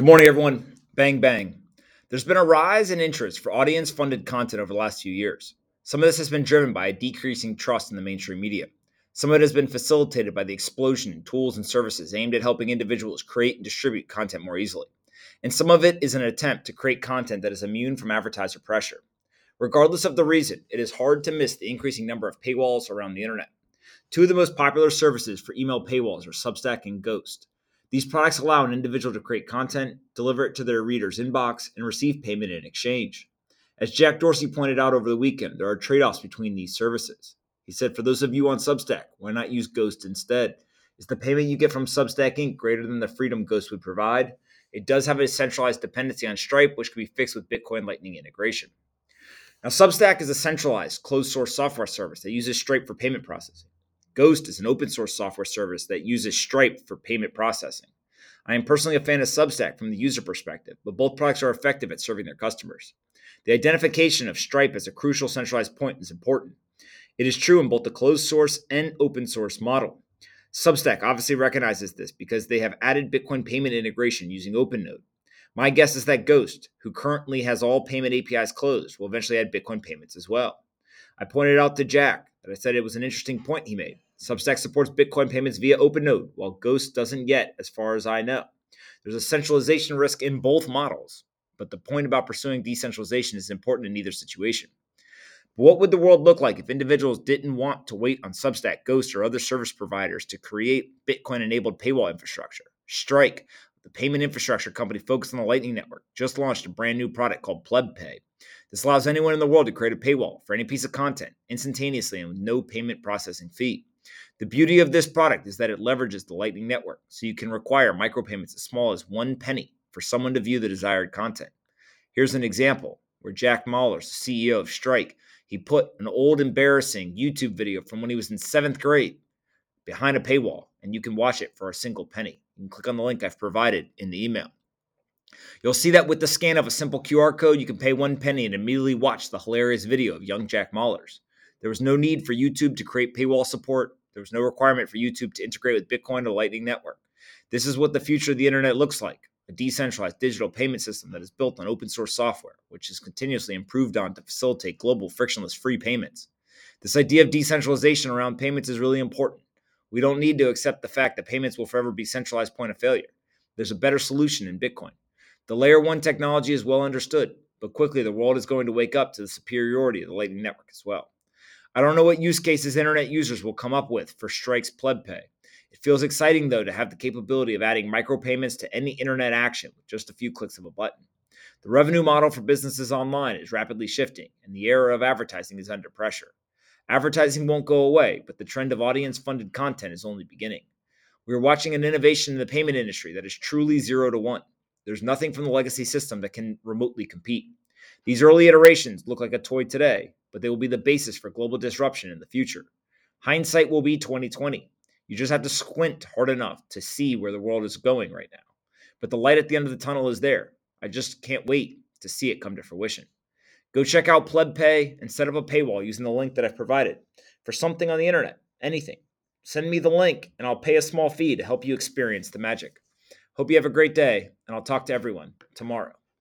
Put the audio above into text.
Good morning, everyone. Bang, bang. There's been a rise in interest for audience funded content over the last few years. Some of this has been driven by a decreasing trust in the mainstream media. Some of it has been facilitated by the explosion in tools and services aimed at helping individuals create and distribute content more easily. And some of it is an attempt to create content that is immune from advertiser pressure. Regardless of the reason, it is hard to miss the increasing number of paywalls around the internet. Two of the most popular services for email paywalls are Substack and Ghost. These products allow an individual to create content, deliver it to their reader's inbox, and receive payment in exchange. As Jack Dorsey pointed out over the weekend, there are trade offs between these services. He said, For those of you on Substack, why not use Ghost instead? Is the payment you get from Substack Inc. greater than the freedom Ghost would provide? It does have a centralized dependency on Stripe, which can be fixed with Bitcoin Lightning integration. Now, Substack is a centralized, closed source software service that uses Stripe for payment processing. Ghost is an open source software service that uses Stripe for payment processing. I am personally a fan of Substack from the user perspective, but both products are effective at serving their customers. The identification of Stripe as a crucial centralized point is important. It is true in both the closed source and open source model. Substack obviously recognizes this because they have added Bitcoin payment integration using OpenNode. My guess is that Ghost, who currently has all payment APIs closed, will eventually add Bitcoin payments as well. I pointed out to Jack I said it was an interesting point he made. Substack supports Bitcoin payments via OpenNode, while Ghost doesn't yet, as far as I know. There's a centralization risk in both models, but the point about pursuing decentralization is important in either situation. But what would the world look like if individuals didn't want to wait on Substack, Ghost, or other service providers to create Bitcoin enabled paywall infrastructure? Strike, the payment infrastructure company focused on the Lightning Network, just launched a brand new product called PlebPay. This allows anyone in the world to create a paywall for any piece of content instantaneously and with no payment processing fee. The beauty of this product is that it leverages the Lightning Network, so you can require micropayments as small as one penny for someone to view the desired content. Here's an example where Jack Mallers, CEO of Strike, he put an old embarrassing YouTube video from when he was in seventh grade behind a paywall, and you can watch it for a single penny. You can click on the link I've provided in the email. You'll see that with the scan of a simple QR code, you can pay one penny and immediately watch the hilarious video of young Jack Mallers. There was no need for YouTube to create paywall support. There was no requirement for YouTube to integrate with Bitcoin or Lightning Network. This is what the future of the internet looks like a decentralized digital payment system that is built on open source software, which is continuously improved on to facilitate global frictionless free payments. This idea of decentralization around payments is really important. We don't need to accept the fact that payments will forever be centralized point of failure. There's a better solution in Bitcoin. The layer one technology is well understood, but quickly the world is going to wake up to the superiority of the Lightning Network as well. I don't know what use cases internet users will come up with for Strike's PlebPay. It feels exciting, though, to have the capability of adding micropayments to any internet action with just a few clicks of a button. The revenue model for businesses online is rapidly shifting, and the era of advertising is under pressure. Advertising won't go away, but the trend of audience funded content is only beginning. We are watching an innovation in the payment industry that is truly zero to one. There's nothing from the legacy system that can remotely compete. These early iterations look like a toy today, but they will be the basis for global disruption in the future. Hindsight will be 2020. You just have to squint hard enough to see where the world is going right now. But the light at the end of the tunnel is there. I just can't wait to see it come to fruition. Go check out PlebPay and set up a paywall using the link that I've provided for something on the internet, anything. Send me the link and I'll pay a small fee to help you experience the magic. Hope you have a great day, and I'll talk to everyone tomorrow.